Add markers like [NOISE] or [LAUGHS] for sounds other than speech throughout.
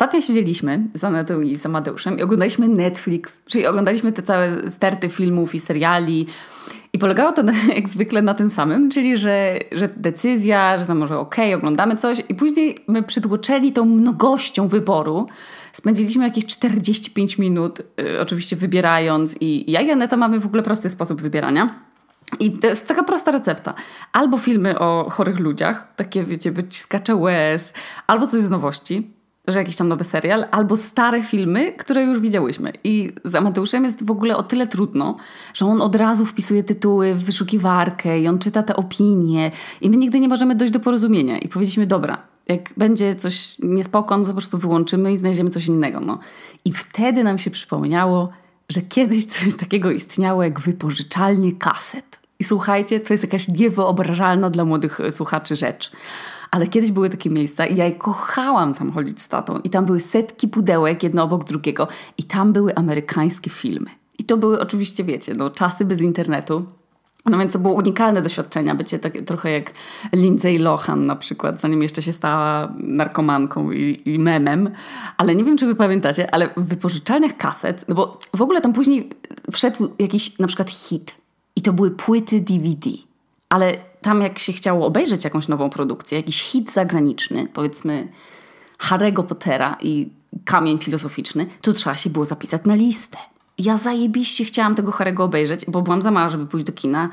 ostatnio siedzieliśmy z Anetą i z Amadeuszem i oglądaliśmy Netflix, czyli oglądaliśmy te całe sterty filmów i seriali. I polegało to na, [LAUGHS] jak zwykle na tym samym, czyli że, że decyzja, że tam może okej, oglądamy coś i później my przytłoczeni tą mnogością wyboru spędziliśmy jakieś 45 minut, y, oczywiście wybierając i ja i Aneta mamy w ogóle prosty sposób wybierania. I to jest taka prosta recepta. Albo filmy o chorych ludziach, takie wiecie, wyciskacze łez, albo coś z nowości, że jakiś tam nowy serial, albo stare filmy, które już widziałyśmy. I z Amateuszem jest w ogóle o tyle trudno, że on od razu wpisuje tytuły w wyszukiwarkę i on czyta te opinie i my nigdy nie możemy dojść do porozumienia. I powiedzieliśmy, dobra, jak będzie coś niespoko, to po prostu wyłączymy i znajdziemy coś innego. No. I wtedy nam się przypomniało, że kiedyś coś takiego istniało jak wypożyczalnie kaset. I słuchajcie, to jest jakaś niewyobrażalna dla młodych słuchaczy rzecz. Ale kiedyś były takie miejsca i ja kochałam tam chodzić z tatą. I tam były setki pudełek, jedno obok drugiego. I tam były amerykańskie filmy. I to były oczywiście, wiecie, no, czasy bez internetu. No więc to było unikalne doświadczenia, bycie tak, trochę jak Lindsay Lohan na przykład, zanim jeszcze się stała narkomanką i, i memem. Ale nie wiem, czy wy pamiętacie, ale w wypożyczalniach kaset, no bo w ogóle tam później wszedł jakiś na przykład hit i to były płyty DVD. Ale tam jak się chciało obejrzeć jakąś nową produkcję, jakiś hit zagraniczny, powiedzmy Harry'ego Pottera i Kamień Filozoficzny, to trzeba się było zapisać na listę. Ja zajebiście chciałam tego Harry'ego obejrzeć, bo byłam za mała, żeby pójść do kina.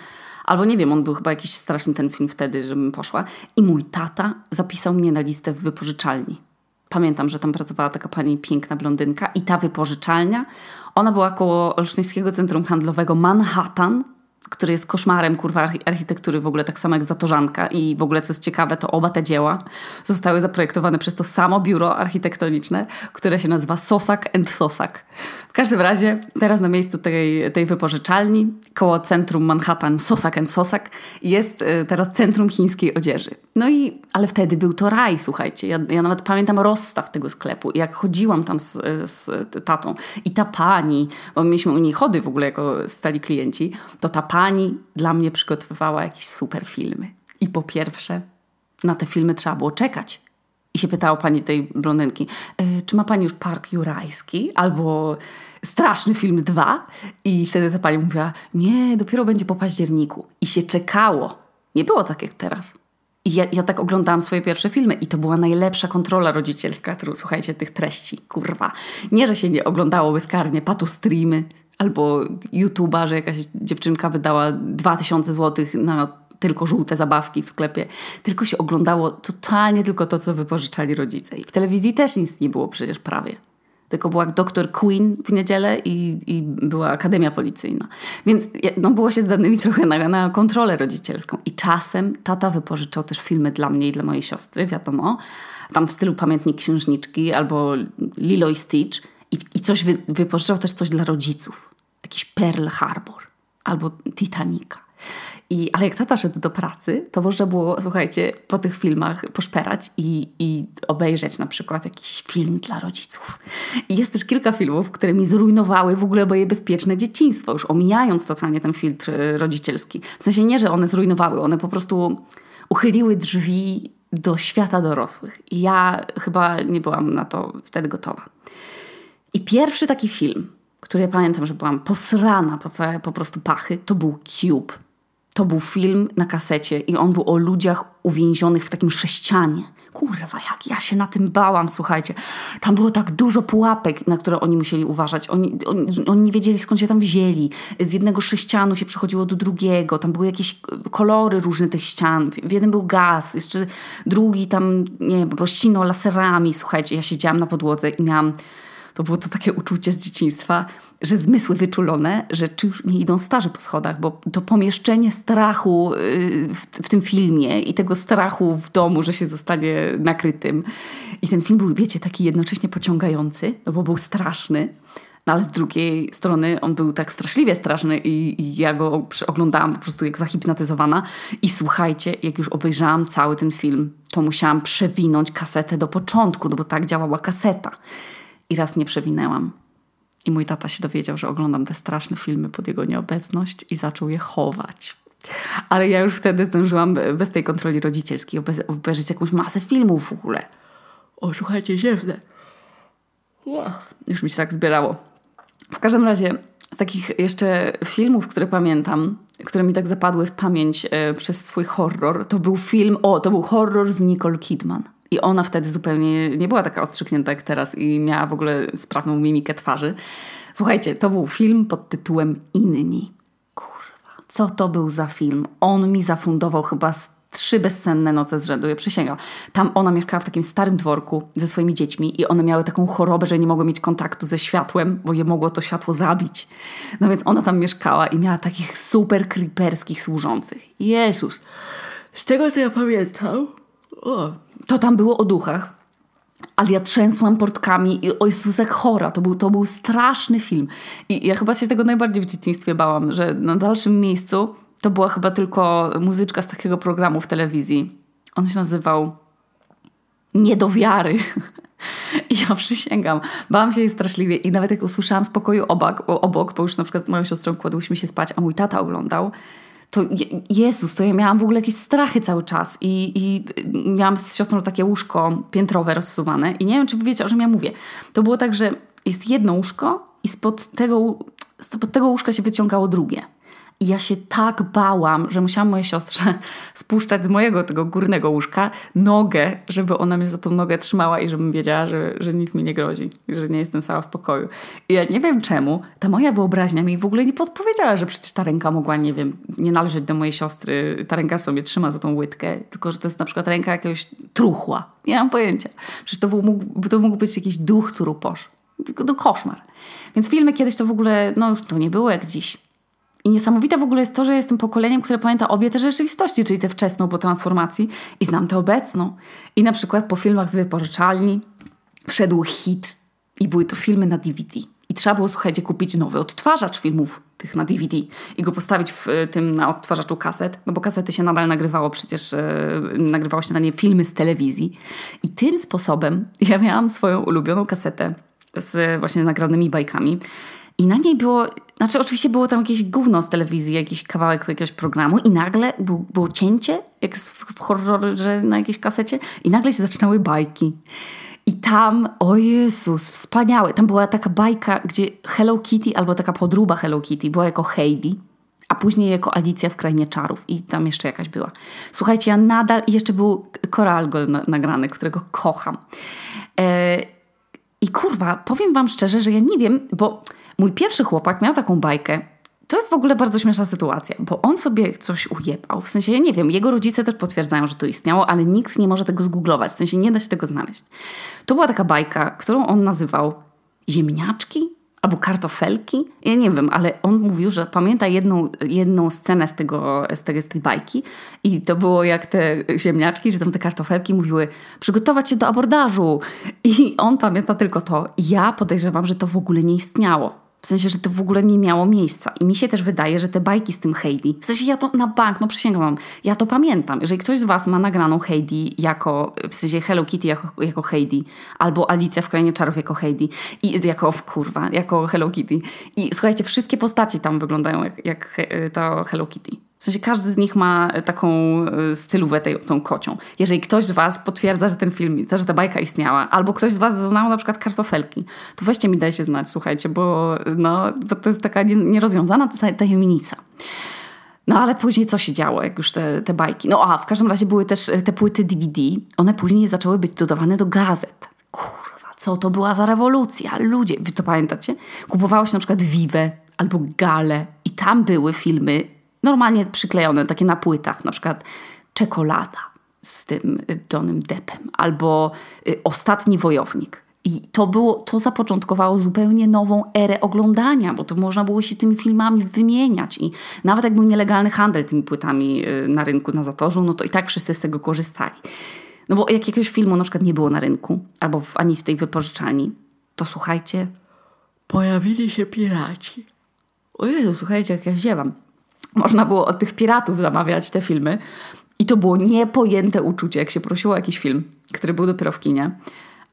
Albo nie wiem, on był chyba jakiś straszny ten film wtedy, żebym poszła. I mój tata zapisał mnie na listę w wypożyczalni. Pamiętam, że tam pracowała taka pani piękna blondynka i ta wypożyczalnia, ona była koło Olsztyńskiego Centrum Handlowego Manhattan, który jest koszmarem kurwa architektury w ogóle, tak samo jak Zatorzanka i w ogóle co jest ciekawe, to oba te dzieła zostały zaprojektowane przez to samo biuro architektoniczne, które się nazywa Sosak and Sosak. W każdym razie teraz na miejscu tej, tej wypożyczalni koło centrum Manhattan Sosak and Sosak jest y, teraz centrum chińskiej odzieży. No i, ale wtedy był to raj, słuchajcie. Ja, ja nawet pamiętam rozstaw tego sklepu jak chodziłam tam z, z tatą i ta pani, bo mieliśmy u niej chody w ogóle jako stali klienci, to ta pani dla mnie przygotowywała jakieś super filmy. I po pierwsze, na te filmy trzeba było czekać. I się pytała pani tej blondynki, e, czy ma pani już Park Jurajski albo Straszny Film 2? I wtedy ta pani mówiła, nie, dopiero będzie po październiku. I się czekało. Nie było tak jak teraz. I ja, ja tak oglądałam swoje pierwsze filmy i to była najlepsza kontrola rodzicielska, którą, słuchajcie, tych treści, kurwa. Nie, że się nie oglądało bezkarnie, patu streamy albo YouTube'a, że jakaś dziewczynka wydała 2000 zł na tylko żółte zabawki w sklepie, tylko się oglądało totalnie tylko to, co wypożyczali rodzice. I w telewizji też nic nie było przecież prawie. Tylko była doktor Queen w niedzielę i, i była akademia policyjna. Więc no, było się zdanymi trochę na, na kontrolę rodzicielską. I czasem tata wypożyczał też filmy dla mnie i dla mojej siostry, wiadomo. Tam w stylu Pamiętnik Księżniczki albo Lilo i Stitch. I, i coś wy, wypożyczał też coś dla rodziców. Jakiś Pearl Harbor albo Titanica. I, ale jak tata szedł do pracy, to można było, słuchajcie, po tych filmach poszperać i, i obejrzeć na przykład jakiś film dla rodziców. I jest też kilka filmów, które mi zrujnowały w ogóle moje bezpieczne dzieciństwo, już omijając totalnie ten filtr e, rodzicielski. W sensie nie, że one zrujnowały, one po prostu uchyliły drzwi do świata dorosłych. I ja chyba nie byłam na to wtedy gotowa. I pierwszy taki film, który ja pamiętam, że byłam posrana po całe po prostu pachy, to był Cube. To był film na kasecie i on był o ludziach uwięzionych w takim sześcianie. Kurwa, jak ja się na tym bałam, słuchajcie. Tam było tak dużo pułapek, na które oni musieli uważać. Oni, oni, oni nie wiedzieli, skąd się tam wzięli. Z jednego sześcianu się przechodziło do drugiego. Tam były jakieś kolory różne tych ścian. W jednym był gaz, jeszcze drugi tam, nie wiem, rozcinał laserami. Słuchajcie, ja siedziałam na podłodze i miałam to było to takie uczucie z dzieciństwa, że zmysły wyczulone, że czy już nie idą starzy po schodach, bo to pomieszczenie strachu y, w, w, tym filmie i tego strachu w domu, że się zostanie nakrytym. I ten film był, wiecie, taki jednocześnie pociągający, no bo był straszny, no ale z drugiej strony on był tak straszliwie straszny i, i ja go oglądałam po prostu jak zahipnotyzowana. I słuchajcie, jak już obejrzałam cały ten film, to musiałam przewinąć kasetę do początku, no bo tak działała kaseta. I raz nie przewinęłam. I mój tata się dowiedział, że oglądam te straszne filmy pod jego nieobecność i zaczął je chować. Ale ja już wtedy zdążyłam bez tej kontroli rodzicielskiej obejrzeć jakąś masę filmów w ogóle. O, słuchajcie, ziewne. Już mi się tak zbierało. W każdym razie z takich jeszcze filmów, które pamiętam, które mi tak zapadły w pamięć e, przez swój horror, to był film, o, to był horror z Nicole Kidman. I ona wtedy zupełnie nie była taka ostrzyknięta jak teraz i miała w ogóle sprawną mimikę twarzy. Słuchajcie, to był film pod tytułem Inni. Kurwa, co to był za film? On mi zafundował chyba trzy bezsenne noce z rzędu, ja przysięgam. Tam ona mieszkała w takim starym dworku ze swoimi dziećmi i one miały taką chorobę, że nie mogły mieć kontaktu ze światłem, bo je mogło to światło zabić. No więc ona tam mieszkała i miała takich super creeperskich służących. Jezus! Z tego co ja pamiętam, to tam było o duchach. Ale ja trzęsłam portkami i o Jezus, jak chora. To był, to był straszny film. I ja chyba się tego najbardziej w dzieciństwie bałam, że na dalszym miejscu to była chyba tylko muzyczka z takiego programu w telewizji. On się nazywał Nie do wiary. [LAUGHS] I ja przysięgam, bałam się jej straszliwie i nawet jak usłyszałam z pokoju obok, obok, bo już na przykład z moją siostrą kładłyśmy się spać, a mój tata oglądał, to Jezus, to ja miałam w ogóle jakieś strachy cały czas i, i miałam z siostrą takie łóżko piętrowe rozsuwane i nie wiem, czy wy wiecie, o czym ja mówię. To było tak, że jest jedno łóżko i spod tego, spod tego łóżka się wyciągało drugie. I ja się tak bałam, że musiałam mojej siostrze [LAUGHS] spuszczać z mojego tego górnego łóżka nogę, żeby ona mnie za tą nogę trzymała i żebym wiedziała, że, że nic mi nie grozi, że nie jestem sama w pokoju. I ja nie wiem czemu, ta moja wyobraźnia mi w ogóle nie podpowiedziała, że przecież ta ręka mogła, nie wiem, nie należeć do mojej siostry, ta ręka sobie trzyma za tą łydkę, tylko że to jest na przykład ręka jakiegoś truchła. Nie mam pojęcia. Przecież to, był, mógł, to mógł być jakiś duch truposz. To, to koszmar. Więc filmy kiedyś to w ogóle, no już to nie było jak dziś. I niesamowite w ogóle jest to, że jestem pokoleniem, które pamięta obie te rzeczywistości, czyli tę wczesną po transformacji i znam tę obecną. I na przykład po filmach z wypożyczalni wszedł hit i były to filmy na DVD. I trzeba było, słuchajcie, kupić nowy odtwarzacz filmów tych na DVD i go postawić w tym na odtwarzaczu kaset, no bo kasety się nadal nagrywało, przecież e, nagrywało się na nie filmy z telewizji. I tym sposobem ja miałam swoją ulubioną kasetę z właśnie nagranymi bajkami. I na niej było, znaczy oczywiście było tam jakieś gówno z telewizji, jakiś kawałek jakiegoś programu i nagle był, było cięcie, jak w horrorze na jakiejś kasecie i nagle się zaczynały bajki. I tam, o Jezus, wspaniałe. Tam była taka bajka, gdzie Hello Kitty, albo taka podruba Hello Kitty była jako Heidi, a później jako Alicja w Krainie Czarów i tam jeszcze jakaś była. Słuchajcie, ja nadal, i jeszcze był Koralgol nagrany, którego kocham. E, I kurwa, powiem wam szczerze, że ja nie wiem, bo Mój pierwszy chłopak miał taką bajkę. To jest w ogóle bardzo śmieszna sytuacja, bo on sobie coś ujebał. W sensie, ja nie wiem, jego rodzice też potwierdzają, że to istniało, ale nikt nie może tego zgooglować. W sensie, nie da się tego znaleźć. To była taka bajka, którą on nazywał ziemniaczki albo kartofelki. Ja nie wiem, ale on mówił, że pamięta jedną, jedną scenę z, tego, z, tego, z tej bajki i to było jak te ziemniaczki, że tam te kartofelki mówiły przygotować się do abordażu. I on pamięta tylko to. Ja podejrzewam, że to w ogóle nie istniało. W sensie, że to w ogóle nie miało miejsca. I mi się też wydaje, że te bajki z tym Heidi, w sensie ja to na bank, no przysięgam wam, ja to pamiętam. Jeżeli ktoś z was ma nagraną Heidi jako, w sensie Hello Kitty jako, jako Heidi, albo Alicja w Krainie Czarów jako Heidi, i jako, kurwa, jako Hello Kitty. I słuchajcie, wszystkie postaci tam wyglądają jak, jak to Hello Kitty. W sensie każdy z nich ma taką e, stylówę tą kocią. Jeżeli ktoś z Was potwierdza, że ten film, że ta bajka istniała, albo ktoś z Was znał na przykład kartofelki, to weźcie mi dajcie znać, słuchajcie, bo, no, bo to jest taka nierozwiązana tajemnica. No ale później co się działo, jak już te, te bajki? No a w każdym razie były też e, te płyty DVD. One później zaczęły być dodawane do gazet. Kurwa, co to była za rewolucja? Ludzie, wy to pamiętacie? Kupowało się na przykład Vive albo Gale i tam były filmy normalnie przyklejone, takie na płytach, na przykład czekolada z tym Johnem Deppem albo y, Ostatni Wojownik. I to, było, to zapoczątkowało zupełnie nową erę oglądania, bo to można było się tymi filmami wymieniać. I nawet jak był nielegalny handel tymi płytami y, na rynku na Zatorzu, no to i tak wszyscy z tego korzystali. No bo jak jakiegoś filmu na przykład nie było na rynku, albo w, ani w tej wypożyczalni, to słuchajcie, pojawili się piraci. O Jezu, słuchajcie, jak ja ziewam można było od tych piratów zamawiać te filmy. I to było niepojęte uczucie, jak się prosiło o jakiś film, który był dopiero w kinie.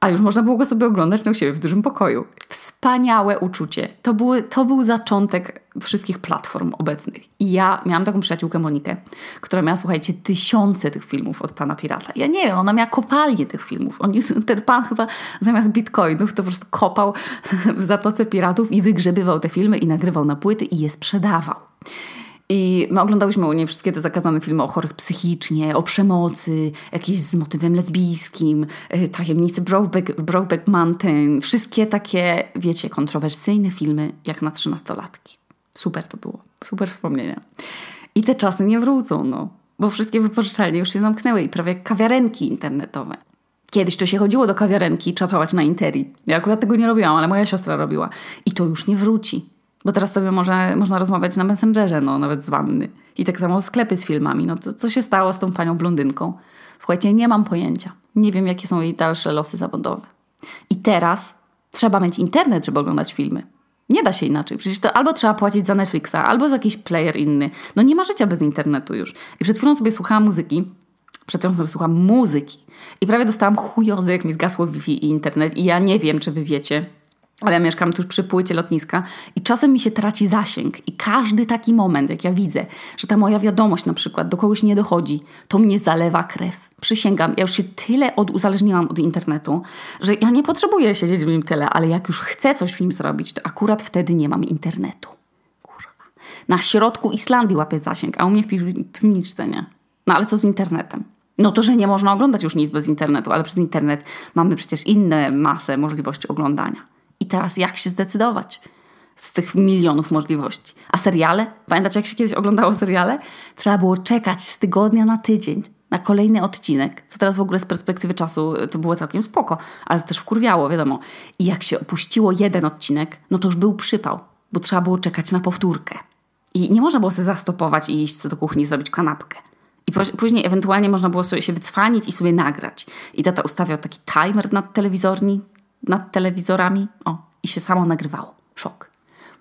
a już można było go sobie oglądać na u siebie w dużym pokoju. Wspaniałe uczucie. To, to był zaczątek wszystkich platform obecnych. I ja miałam taką przyjaciółkę Monikę, która miała, słuchajcie, tysiące tych filmów od pana pirata. Ja nie wiem, ona miała kopalnię tych filmów. On, ten pan chyba zamiast bitcoinów to po prostu kopał [LAUGHS] w Zatoce Piratów i wygrzebywał te filmy i nagrywał na płyty i je sprzedawał. I my oglądałyśmy u niej wszystkie te zakazane filmy o chorych psychicznie, o przemocy, jakieś z motywem lesbijskim, y, tajemnicy Brokeback, Brokeback Mountain. Wszystkie takie, wiecie, kontrowersyjne filmy jak na trzynastolatki. Super to było. Super wspomnienia. I te czasy nie wrócą, no. Bo wszystkie wypożyczalnie już się zamknęły i prawie kawiarenki internetowe. Kiedyś to się chodziło do kawiarenki czapować na Interi. Ja akurat tego nie robiłam, ale moja siostra robiła. I to już nie wróci. Bo teraz sobie może, można rozmawiać na Messengerze, no nawet z wanny. I tak samo sklepy z filmami. No to, co się stało z tą panią blondynką? Słuchajcie, nie mam pojęcia. Nie wiem, jakie są jej dalsze losy zawodowe. I teraz trzeba mieć internet, żeby oglądać filmy. Nie da się inaczej. Przecież to albo trzeba płacić za Netflixa, albo za jakiś player inny. No nie ma życia bez internetu już. I przed chwilą sobie słuchałam muzyki. Przed chwilą sobie słuchałam muzyki. I prawie dostałam chujozy, jak mi zgasło Wi-Fi i internet. I ja nie wiem, czy wy wiecie, ale ja mieszkam tuż przy płycie lotniska i czasem mi się traci zasięg i każdy taki moment, jak ja widzę, że ta moja wiadomość na przykład do kogoś nie dochodzi, to mnie zalewa krew. Przysięgam, ja już się tyle oduzależniłam od internetu, że ja nie potrzebuję siedzieć w nim tyle, ale jak już chcę coś w nim zrobić, to akurat wtedy nie mam internetu. Kurwa. Na środku Islandii łapię zasięg, a u mnie w piwniczce nie. No ale co z internetem? No to, że nie można oglądać już nic bez internetu, ale przez internet mamy przecież inne masę możliwości oglądania. I teraz jak się zdecydować z tych milionów możliwości? A seriale? Pamiętacie, jak się kiedyś oglądało seriale? Trzeba było czekać z tygodnia na tydzień na kolejny odcinek, co teraz w ogóle z perspektywy czasu y, to było całkiem spoko, ale też wkurwiało, wiadomo. I jak się opuściło jeden odcinek, no to już był przypał, bo trzeba było czekać na powtórkę. I nie można było sobie zastopować i iść do kuchni zrobić kanapkę. I później ewentualnie można było sobie się wycwanić i sobie nagrać. I tata ustawiał taki timer nad telewizorni, nad telewizorami. O, i się samo nagrywało. Szok.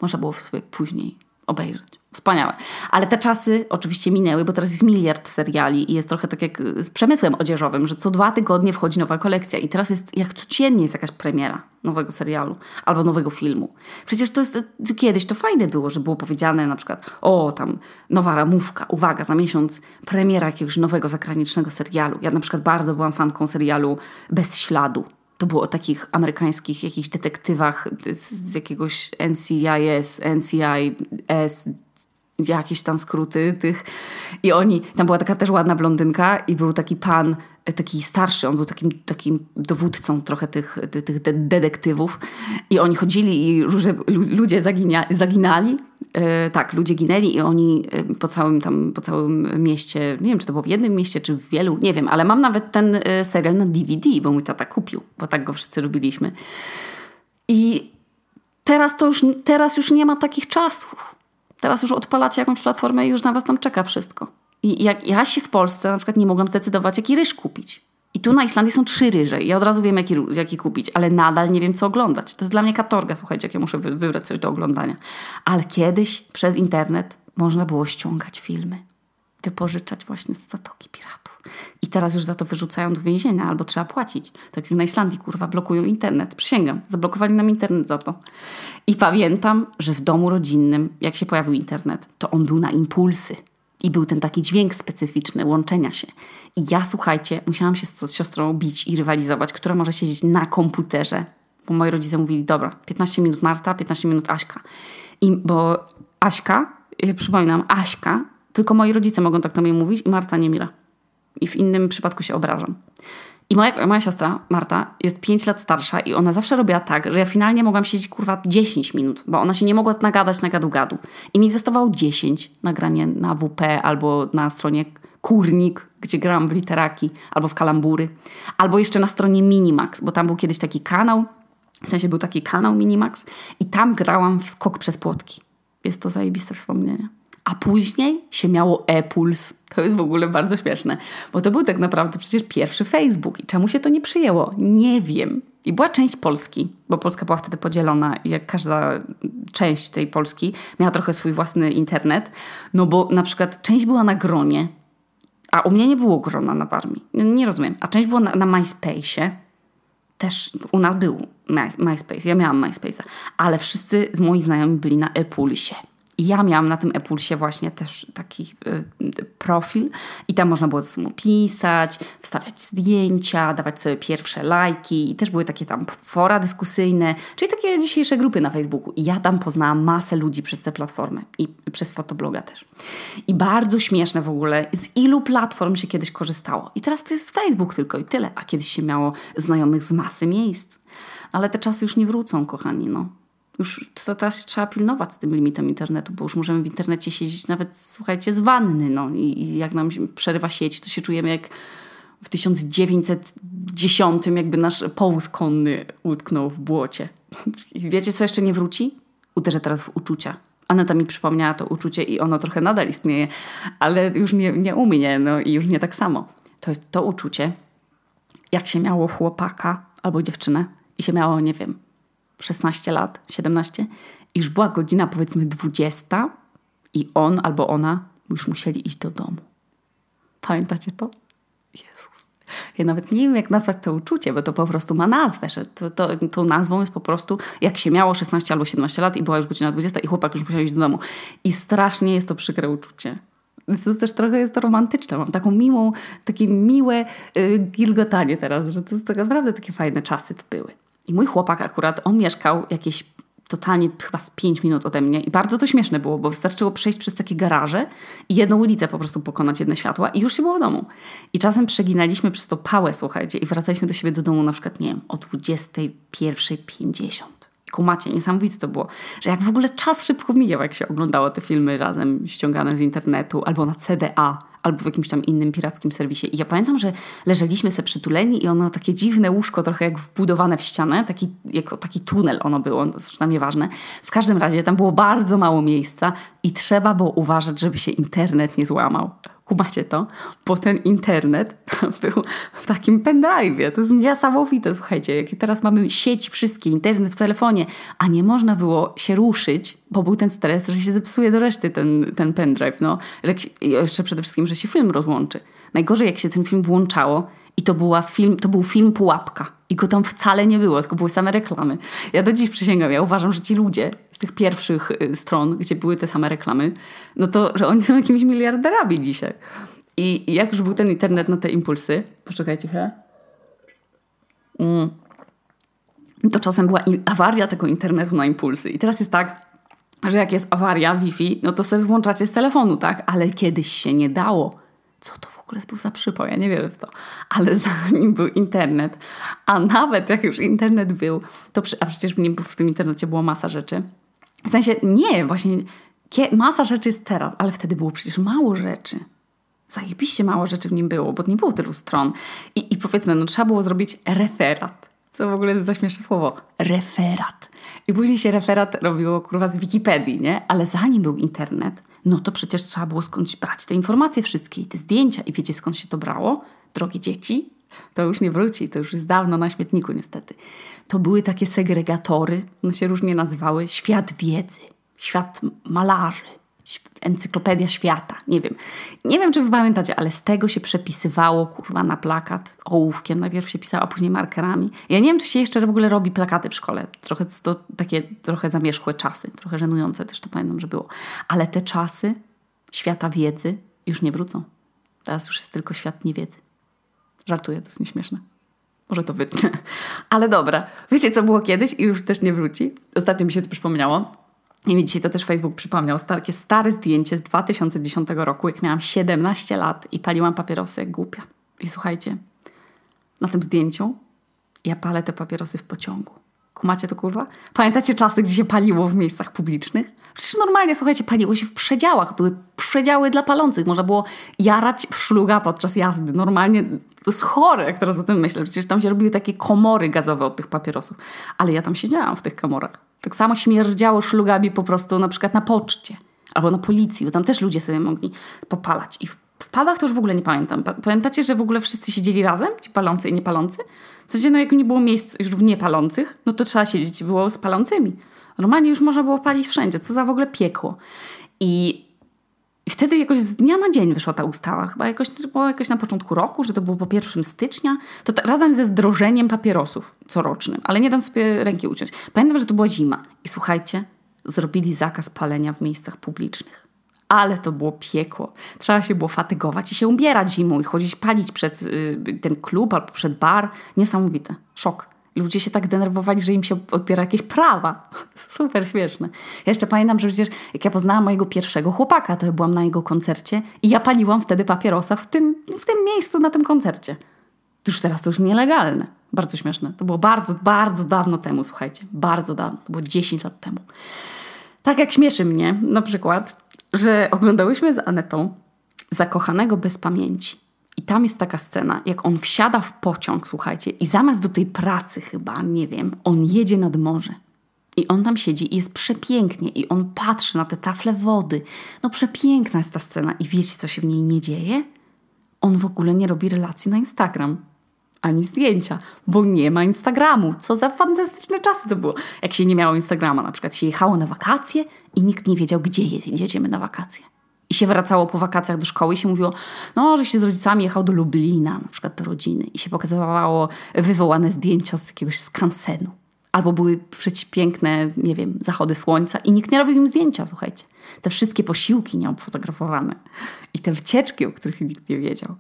Można było sobie później obejrzeć. Wspaniałe. Ale te czasy oczywiście minęły, bo teraz jest miliard seriali i jest trochę tak jak z przemysłem odzieżowym, że co dwa tygodnie wchodzi nowa kolekcja i teraz jest jak codziennie jest jakaś premiera nowego serialu albo nowego filmu. Przecież to jest, kiedyś to fajne było, że było powiedziane na przykład o tam nowa ramówka, uwaga, za miesiąc premiera jakiegoś nowego zagranicznego serialu. Ja na przykład bardzo byłam fanką serialu Bez Śladu to było o takich amerykańskich jakichś detektywach z jakiegoś NCIS, NCIS, jakieś tam skróty tych. I oni, tam była taka też ładna blondynka i był taki pan, taki starszy, on był takim, takim dowódcą trochę tych, tych detektywów. I oni chodzili i różne ludzie zaginia, zaginali. E, tak, ludzie ginęli i oni e, po całym tam, po całym mieście, nie wiem czy to było w jednym mieście, czy w wielu, nie wiem, ale mam nawet ten e, serial na DVD, bo mój tata kupił, bo tak go wszyscy lubiliśmy. I teraz to już, teraz już nie ma takich czasów. Teraz już odpalacie jakąś platformę i już na was tam czeka wszystko. I jak ja się w Polsce na przykład nie mogłam zdecydować, jaki ryż kupić. I tu na Islandii są trzy ryże i ja od razu wiem, jaki, jaki kupić, ale nadal nie wiem, co oglądać. To jest dla mnie katorga, słuchajcie, jak ja muszę wy, wybrać coś do oglądania. Ale kiedyś przez internet można było ściągać filmy, wypożyczać właśnie z Zatoki Piratów. I teraz już za to wyrzucają do więzienia albo trzeba płacić. Tak jak na Islandii, kurwa, blokują internet. Przysięgam, zablokowali nam internet za to. I pamiętam, że w domu rodzinnym, jak się pojawił internet, to on był na impulsy. I był ten taki dźwięk specyficzny łączenia się. I ja, słuchajcie, musiałam się z siostrą bić i rywalizować, która może siedzieć na komputerze. Bo moi rodzice mówili, dobra, 15 minut Marta, 15 minut Aśka. I bo Aśka, ja przypominam, Aśka, tylko moi rodzice mogą tak do mnie mówić i Marta nie Mira. I w innym przypadku się obrażam. I moja, moja siostra, Marta, jest 5 lat starsza i ona zawsze robiła tak, że ja finalnie mogłam siedzieć kurwa 10 minut, bo ona się nie mogła nagadać na gadu-gadu. I mi zostawało 10 nagranie na WP albo na stronie Kurnik, gdzie grałam w literaki, albo w kalambury, albo jeszcze na stronie Minimax, bo tam był kiedyś taki kanał, w sensie był taki kanał Minimax i tam grałam w skok przez płotki. Jest to zajebiste wspomnienie. A później się miało e-puls. To jest w ogóle bardzo śmieszne, bo to był tak naprawdę przecież pierwszy Facebook i czemu się to nie przyjęło? Nie wiem. I była część Polski, bo Polska była wtedy podzielona jak każda część tej Polski miała trochę swój własny internet, no bo na przykład część była na gronie, a u mnie nie było grona na Warmii. Nie rozumiem. A część była na, na też u nas był MySpace, ja miałam MySpace'a, ale wszyscy z moich znajomych byli na Epulsie. Ja miałam na tym Epulsie właśnie też taki y, profil i tam można było ze sobą pisać, wstawiać zdjęcia, dawać sobie pierwsze lajki i też były takie tam fora dyskusyjne, czyli takie dzisiejsze grupy na Facebooku. I ja tam poznałam masę ludzi przez te platformy i przez fotobloga też. I bardzo śmieszne w ogóle, z ilu platform się kiedyś korzystało. I teraz to jest Facebook tylko i tyle, a kiedyś się miało znajomych z masy miejsc. Ale te czasy już nie wrócą, kochani, no. Już to teraz trzeba pilnować z tym limitem internetu, bo już możemy w internecie siedzieć nawet, słuchajcie, z wanny. No. I, i jak nam przerywa sieć, to się czujemy jak w 1910 jakby nasz powóz konny utknął w błocie. [LAUGHS] I wiecie, co jeszcze nie wróci? Uderzę teraz w uczucia. Aneta mi przypomniała to uczucie i ono trochę nadal istnieje, ale już nie, nie u mnie, no i już nie tak samo. To jest to uczucie, jak się miało chłopaka albo dziewczynę i się miało, nie wiem, 16 lat, 17, i już była godzina powiedzmy 20 i on albo ona już musieli iść do domu. Pamiętacie to? Jezus. Ja nawet nie wiem, jak nazwać to uczucie, bo to po prostu ma nazwę, że to, to, tą nazwą jest po prostu, jak się miało 16 albo 17 lat i była już godzina 20 i chłopak już musiał iść do domu. I strasznie jest to przykre uczucie. To też trochę jest romantyczne. Mam taką miłą, takie miłe yy, gilgotanie teraz, że to jest tak naprawdę takie fajne czasy to były. I mój chłopak akurat, on mieszkał jakieś totalnie chyba z 5 minut ode mnie i bardzo to śmieszne było, bo wystarczyło przejść przez takie garaże i jedną ulicę po prostu pokonać, jedne światła i już się było w domu. I czasem przeginaliśmy przez to pałę, słuchajcie, i wracaliśmy do siebie do domu na przykład, nie wiem, o 21.50. I kumacie, niesamowite to było, że jak w ogóle czas szybko mijał, jak się oglądało te filmy razem ściągane z internetu albo na CDA albo w jakimś tam innym pirackim serwisie. I ja pamiętam, że leżeliśmy sobie przytuleni i ono takie dziwne łóżko, trochę jak wbudowane w ścianę, taki, jako taki tunel ono było, zresztą nieważne. W każdym razie tam było bardzo mało miejsca i trzeba było uważać, żeby się internet nie złamał. Kumacie to? Bo ten internet [LAUGHS] był w takim pendrive'ie. To jest niesamowite, słuchajcie. Jakie teraz mamy sieci wszystkie, internet w telefonie, a nie można było się ruszyć, bo był ten stres, że się zepsuje do reszty ten, ten pendrive. No. Jeszcze przede wszystkim, że się film rozłączy. Najgorzej, jak się ten film włączało i to, była film, to był film Pułapka i go tam wcale nie było, tylko były same reklamy. Ja do dziś przysięgam, ja uważam, że ci ludzie z tych pierwszych y, stron, gdzie były te same reklamy, no to, że oni są [LAUGHS] jakimiś miliarderami dzisiaj. I jak już był ten internet na te impulsy, poczekajcie chwilę, mm, to czasem była awaria tego internetu na impulsy. I teraz jest tak, że jak jest awaria Wi-Fi, no to sobie włączacie z telefonu, tak? Ale kiedyś się nie dało. Co to ogóle był za przypał, ja nie wierzę w to. Ale [LAUGHS] zanim był internet, a nawet jak już internet był, to przy, a przecież w, nim, w tym internecie było masa rzeczy. W sensie nie, właśnie masa rzeczy jest teraz, ale wtedy było przecież mało rzeczy. Zajebiście mało rzeczy w nim było, bo nie było tylu stron. I, i powiedzmy, no trzeba było zrobić referat. Co w ogóle jest za śmieszne słowo. Referat. I później się referat robiło kurwa z Wikipedii, nie? Ale zanim był internet, no to przecież trzeba było skądś brać te informacje wszystkie i te zdjęcia. I wiecie skąd się to brało? Drogie dzieci, to już nie wróci, to już jest dawno na śmietniku niestety. To były takie segregatory, one się różnie nazywały, świat wiedzy, świat malarzy, encyklopedia świata, nie wiem. Nie wiem, czy wy pamiętacie, ale z tego się przepisywało, kurwa, na plakat ołówkiem. Najpierw się pisało, a później markerami. Ja nie wiem, czy się jeszcze w ogóle robi plakaty w szkole. Trochę to takie trochę zamierzchłe czasy, trochę żenujące też to pamiętam, że było. Ale te czasy świata wiedzy już nie wrócą. Teraz już jest tylko świat niewiedzy. Żartuję, to jest nieśmieszne. Może to wytnę. [LAUGHS] Ale dobra. Wiecie, co było kiedyś i już też nie wróci? Ostatnio mi się to przypomniało i mi dzisiaj to też Facebook przypomniał. Takie stare zdjęcie z 2010 roku, jak miałam 17 lat i paliłam papierosy jak głupia. I słuchajcie, na tym zdjęciu ja palę te papierosy w pociągu. Kumacie to kurwa? Pamiętacie czasy, gdzie się paliło w miejscach publicznych? Przecież normalnie, słuchajcie, paliło się w przedziałach. Były przedziały dla palących. Można było jarać w szluga podczas jazdy. Normalnie to jest chore, jak teraz o tym myślę. Przecież tam się robiły takie komory gazowe od tych papierosów. Ale ja tam siedziałam w tych komorach. Tak samo śmierdziało szlugami po prostu na przykład na poczcie albo na policji, bo tam też ludzie sobie mogli popalać. I w, w pubach to już w ogóle nie pamiętam. Pamiętacie, że w ogóle wszyscy siedzieli razem? Ci palący i niepalący? W sensie, no jak nie było miejsc już w niepalących, no to trzeba siedzieć było z palącymi. Normalnie już można było palić wszędzie. Co za w ogóle piekło. I I wtedy jakoś z dnia na dzień wyszła ta ustawa. Chyba jakoś, było jakoś na początku roku, że to było po 1 stycznia. To razem ze zdrożeniem papierosów corocznym. Ale nie dam sobie ręki uciąć. Pamiętam, że to była zima. I słuchajcie, zrobili zakaz palenia w miejscach publicznych. Ale to było piekło. Trzeba się było fatygować i się ubierać zimą i chodzić palić przed y, ten klub albo przed bar. Niesamowite. Szok. Ludzie się tak denerwowali, że im się odbiera jakieś prawa. [LAUGHS] Super śmieszne. Ja jeszcze pamiętam, że przecież jak ja poznałam mojego pierwszego chłopaka, to ja byłam na jego koncercie i ja paliłam wtedy papierosa w tym, w tym miejscu, na tym koncercie. Już teraz to już nielegalne. Bardzo śmieszne. To było bardzo, bardzo dawno temu, słuchajcie. Bardzo dawno. To było 10 lat temu. Tak jak śmieszy mnie na przykład, że oglądałyśmy z Anetą Zakochanego bez pamięci. I tam jest taka scena, jak on wsiada w pociąg, słuchajcie, i zamiast do tej pracy chyba, nie wiem, on jedzie nad morze. I on tam siedzi i jest przepięknie i on patrzy na te tafle wody. No przepiękna jest ta scena i wiecie, co się w niej nie dzieje? On w ogóle nie robi relacji na Instagram. Ani zdjęcia, bo nie ma Instagramu. Co za fantastyczne czasy to było. Jak się nie miało Instagrama, na przykład się jechało na wakacje i nikt nie wiedział, gdzie jedziemy na wakacje i się wracało po wakacjach do szkoły i się mówiło, no, że się z rodzicami jechał do Lublina, na przykład do rodziny i się pokazywało wywołane zdjęcia z jakiegoś skansenu. Albo były przepiękne, nie wiem, zachody słońca i nikt nie robił im zdjęcia, słuchajcie. Te wszystkie posiłki nie fotografowane i te wycieczki, o których nikt nie wiedział.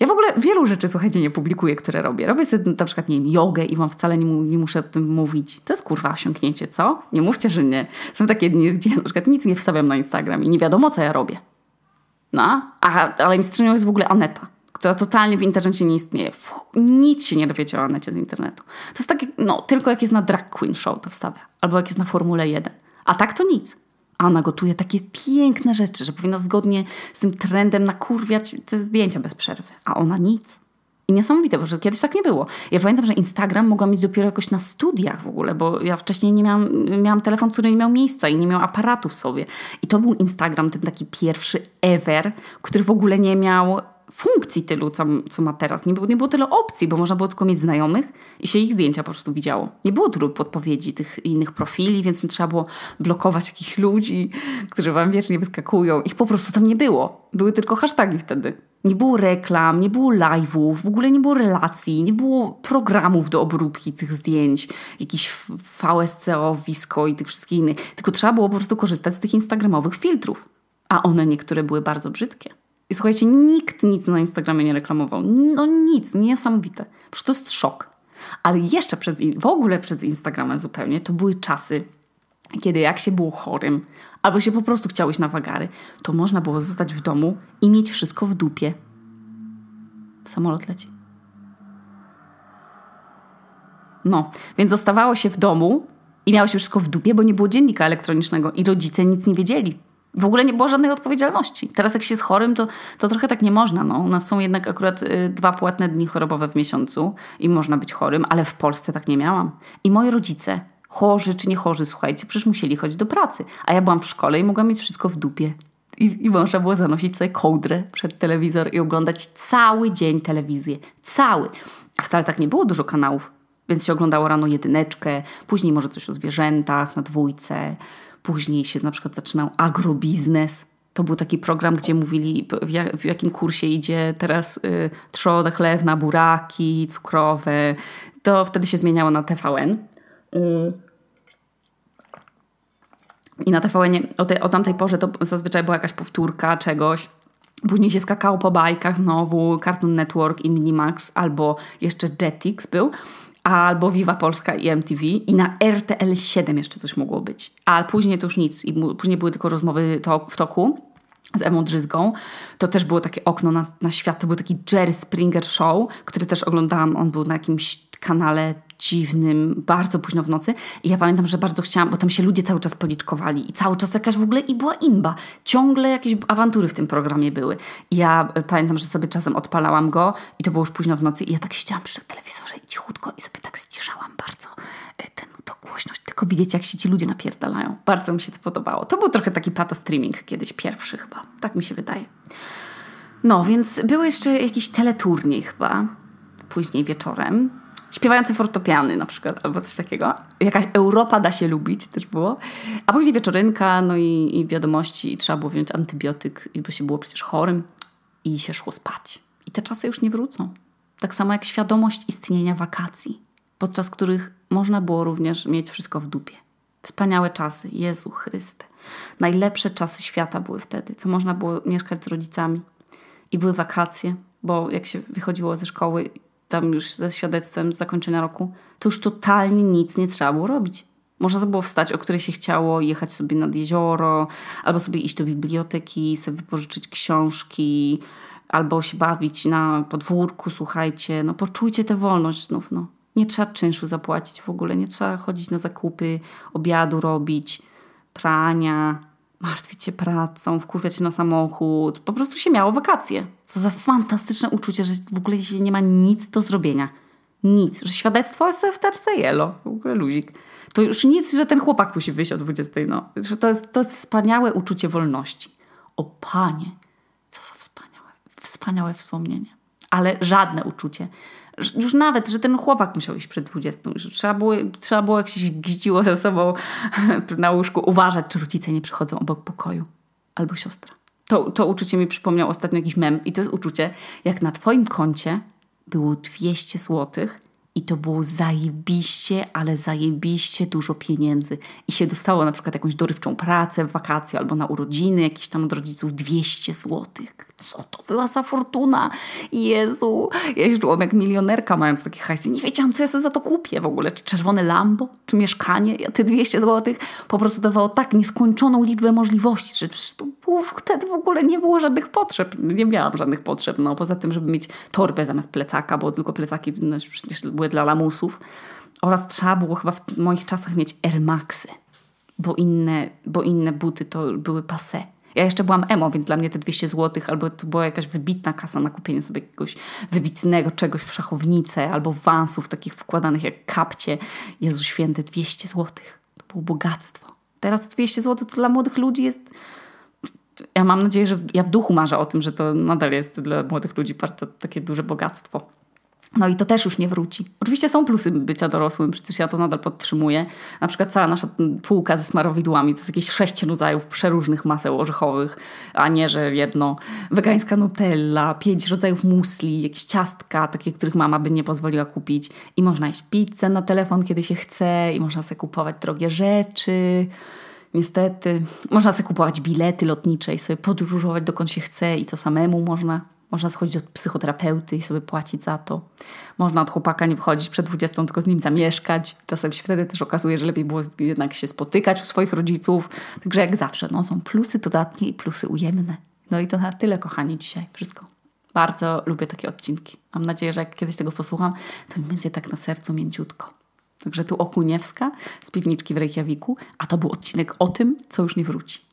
Ja w ogóle wielu rzeczy, słuchajcie, nie publikuję, które robię. Robię sobie na przykład, nie wiem, jogę i wam wcale nie, nie muszę o tym mówić. To jest kurwa osiągnięcie, co? Nie mówcie, że nie. Są takie dni, gdzie na przykład nic nie wstawiam na Instagram i nie wiadomo, co ja robię. No, Aha, ale mistrzynią jest w ogóle Aneta, która totalnie w internecie nie istnieje. nic się nie dowiecie o Anecie z internetu. To jest takie, no, tylko jak jest na Drag Queen Show to wstawia. Albo jak jest na Formule 1. A tak to nic. A ona gotuje takie piękne rzeczy, że powinna zgodnie z tym trendem nakurwiać te zdjęcia bez przerwy. A ona nic. I niesamowite, bo że kiedyś tak nie było. Ja pamiętam, że Instagram mogłam mieć dopiero jakoś na studiach w ogóle, bo ja wcześniej nie miałam, miałam telefon, który nie miał miejsca i nie miał aparatu w sobie. I to był Instagram, ten taki pierwszy ever, który w ogóle nie miał funkcji tylu, co, co ma teraz. Nie było, nie było tyle opcji, bo można było tylko mieć znajomych i się ich zdjęcia po prostu widziało. Nie było tylu podpowiedzi tych innych profili, więc nie trzeba było blokować jakichś ludzi, którzy wam wiecznie wyskakują. Ich po prostu tam nie było. Były tylko hasztagi wtedy. Nie było reklam, nie było live'ów, w ogóle nie było relacji, nie było programów do obróbki tych zdjęć, jakiś VSCO, Visco i tych wszystkich innych. Tylko trzeba było po prostu korzystać z tych instagramowych filtrów. A one niektóre były bardzo brzydkie. I słuchajcie, nikt nic na Instagramie nie reklamował. No nic, niesamowite. Przecież to jest szok. Ale jeszcze przed, w ogóle przed Instagramem zupełnie, to były czasy, kiedy jak się było chorym, albo się po prostu chciałeś na wagary, to można było zostać w domu i mieć wszystko w dupie. Samolot leci. No, więc zostawało się w domu i miało się wszystko w dupie, bo nie było dziennika elektronicznego i rodzice nic nie wiedzieli. W ogóle nie było żadnej odpowiedzialności. Teraz jak się jest chorym, to, to trochę tak nie można. No. U nas są jednak akurat y, dwa płatne dni chorobowe w miesiącu i można być chorym, ale w Polsce tak nie miałam. I moi rodzice, chorzy czy nie chorzy, słuchajcie, przecież musieli chodzić do pracy. A ja byłam w szkole i mogłam mieć wszystko w dupie. I, I można było zanosić sobie kołdrę przed telewizor i oglądać cały dzień telewizję. Cały. A wcale tak nie było dużo kanałów. Więc się oglądało rano jedyneczkę, później może coś o zwierzętach na dwójce Później się na przykład zaczynał agrobiznes. To był taki program, gdzie mówili, w, jak, w jakim kursie idzie teraz y, trzoda chlewna, buraki cukrowe. To wtedy się zmieniało na TVN. Y I na TVN o, te, o tamtej porze to zazwyczaj była jakaś powtórka czegoś. Później się skakało po bajkach znowu, Cartoon Network i Minimax, albo jeszcze Jetix był albo Viva Polska i MTV i na RTL 7 jeszcze coś mogło być. A później to już nic i później były tylko rozmowy to, w toku z Emą Drzyzgą. To też było takie okno na, na świat. To był taki Jerry Springer Show, który też oglądałam. On był na jakimś kanale dziwnym, bardzo późno w nocy. I ja pamiętam, że bardzo chciałam, bo tam się ludzie cały czas policzkowali i cały czas jakaś w ogóle i była imba. Ciągle jakieś awantury w tym programie były. I ja e, pamiętam, że sobie czasem odpalałam go i to było już późno w nocy i ja tak siedziałam przy telewizorze i cichutko i sobie tak ściszałam bardzo e, ten, to głośność, tylko widzieć jak się ci ludzie napierdalają. Bardzo mi się to podobało. To był trochę taki pato streaming kiedyś pierwszy chyba. Tak mi się wydaje. No, więc był jeszcze jakiś teleturniej chyba, później wieczorem Śpiewające fortopiany na przykład, albo coś takiego. Jakaś Europa da się lubić, też było. A później wieczorynka, no i, i wiadomości, i trzeba było wziąć antybiotyk, bo się było przecież chorym i się szło spać. I te czasy już nie wrócą. Tak samo jak świadomość istnienia wakacji, podczas których można było również mieć wszystko w dupie. Wspaniałe czasy, Jezu Chryste. Najlepsze czasy świata były wtedy, co można było mieszkać z rodzicami. I były wakacje, bo jak się wychodziło ze szkoły, tam już ze świadectwem zakończenia roku, to już totalnie nic nie trzeba było robić. Można było wstać, o której się chciało, jechać sobie nad jezioro, albo sobie iść do biblioteki, sobie wypożyczyć książki, albo się bawić na podwórku, słuchajcie. No poczujcie tę wolność znów, no. Nie trzeba czynszu zapłacić w ogóle, nie trzeba chodzić na zakupy, obiadu robić, prania, martwić się pracą, wkurwiać się na samochód. Po prostu się miało wakacje. Co za fantastyczne uczucie, że w ogóle się nie ma nic do zrobienia. Nic. Że świadectwo jest w teczce jelo. W ogóle luzik. To już nic, że ten chłopak musi wyjść o 20. No. To jest, to jest wspaniałe uczucie wolności. O panie, co za wspaniałe, wspaniałe wspomnienie. Ale żadne uczucie już nawet, że ten chłopak musiał iść przed 20. Już trzeba było, trzeba było jak się gździło ze sobą [LAUGHS] na łóżku uważać, czy rodzice nie przychodzą obok pokoju. Albo siostra. To, to uczucie mi przypomniał ostatnio jakiś mem i to jest uczucie, jak na twoim koncie było 200 złotych i to było zajebiście, ale zajebiście dużo pieniędzy. I się dostało na przykład jakąś dorywczą pracę w wakacje albo na urodziny jakieś tam od rodziców 200 złotych. Co to była za fortuna? Jezu, ja jeździłam jak milionerka mając takie hajsy. Nie wiedziałam, co ja sobie za to kupię w ogóle. Czy czerwone Lambo, czy mieszkanie. Ja te 200 złotych po prostu dawało tak nieskończoną liczbę możliwości, że to było, wtedy w ogóle nie było żadnych potrzeb. Nie miałam żadnych potrzeb. No, poza tym, żeby mieć torbę zamiast plecaka, bo tylko plecaki no, przecież były dla lamusów. Oraz trzeba było chyba w moich czasach mieć Air Maxy, bo inne, bo inne buty to były passe. Ja jeszcze byłam emo, więc dla mnie te 200 zł albo to była jakaś wybitna kasa na kupienie sobie jakiegoś wybitnego czegoś w szachownicę albo wansów takich wkładanych jak kapcie. Jezu święty, 200 zł. To było bogactwo. Teraz 200 zł to dla młodych ludzi jest... Ja mam nadzieję, że ja w duchu marzę o tym, że to nadal jest dla młodych ludzi bardzo takie duże bogactwo. No i to też już nie wróci. Oczywiście są plusy bycia dorosłym, przecież ja to nadal podtrzymuję. Na przykład cała nasza półka ze smarowidłami to jest jakieś sześć rodzajów przeróżnych maseł orzechowych, a nie, że jedno. Wegańska nutella, pięć rodzajów musli, jakieś ciastka, takie, których mama by nie pozwoliła kupić. I można jeść pizzę na telefon, kiedy się chce i można sobie kupować drogie rzeczy. Niestety, można sobie kupować bilety lotnicze i sobie podróżować dokąd się chce i to samemu można. Można schodzić od psychoterapeuty i sobie płacić za to. Można od chłopaka nie wchodzić przed 20, tylko z nim zamieszkać. Czasem się wtedy też okazuje, że lepiej było jednak się spotykać u swoich rodziców. Także jak zawsze, no, są plusy dodatnie i plusy ujemne. No i to na tyle, kochani, dzisiaj wszystko. Bardzo lubię takie odcinki. Mam nadzieję, że jak kiedyś tego posłucham, to mi będzie tak na sercu mięciutko. Także tu Okuniewska z piwniczki w Reykjaviku, a to był odcinek o tym, co już nie wróci.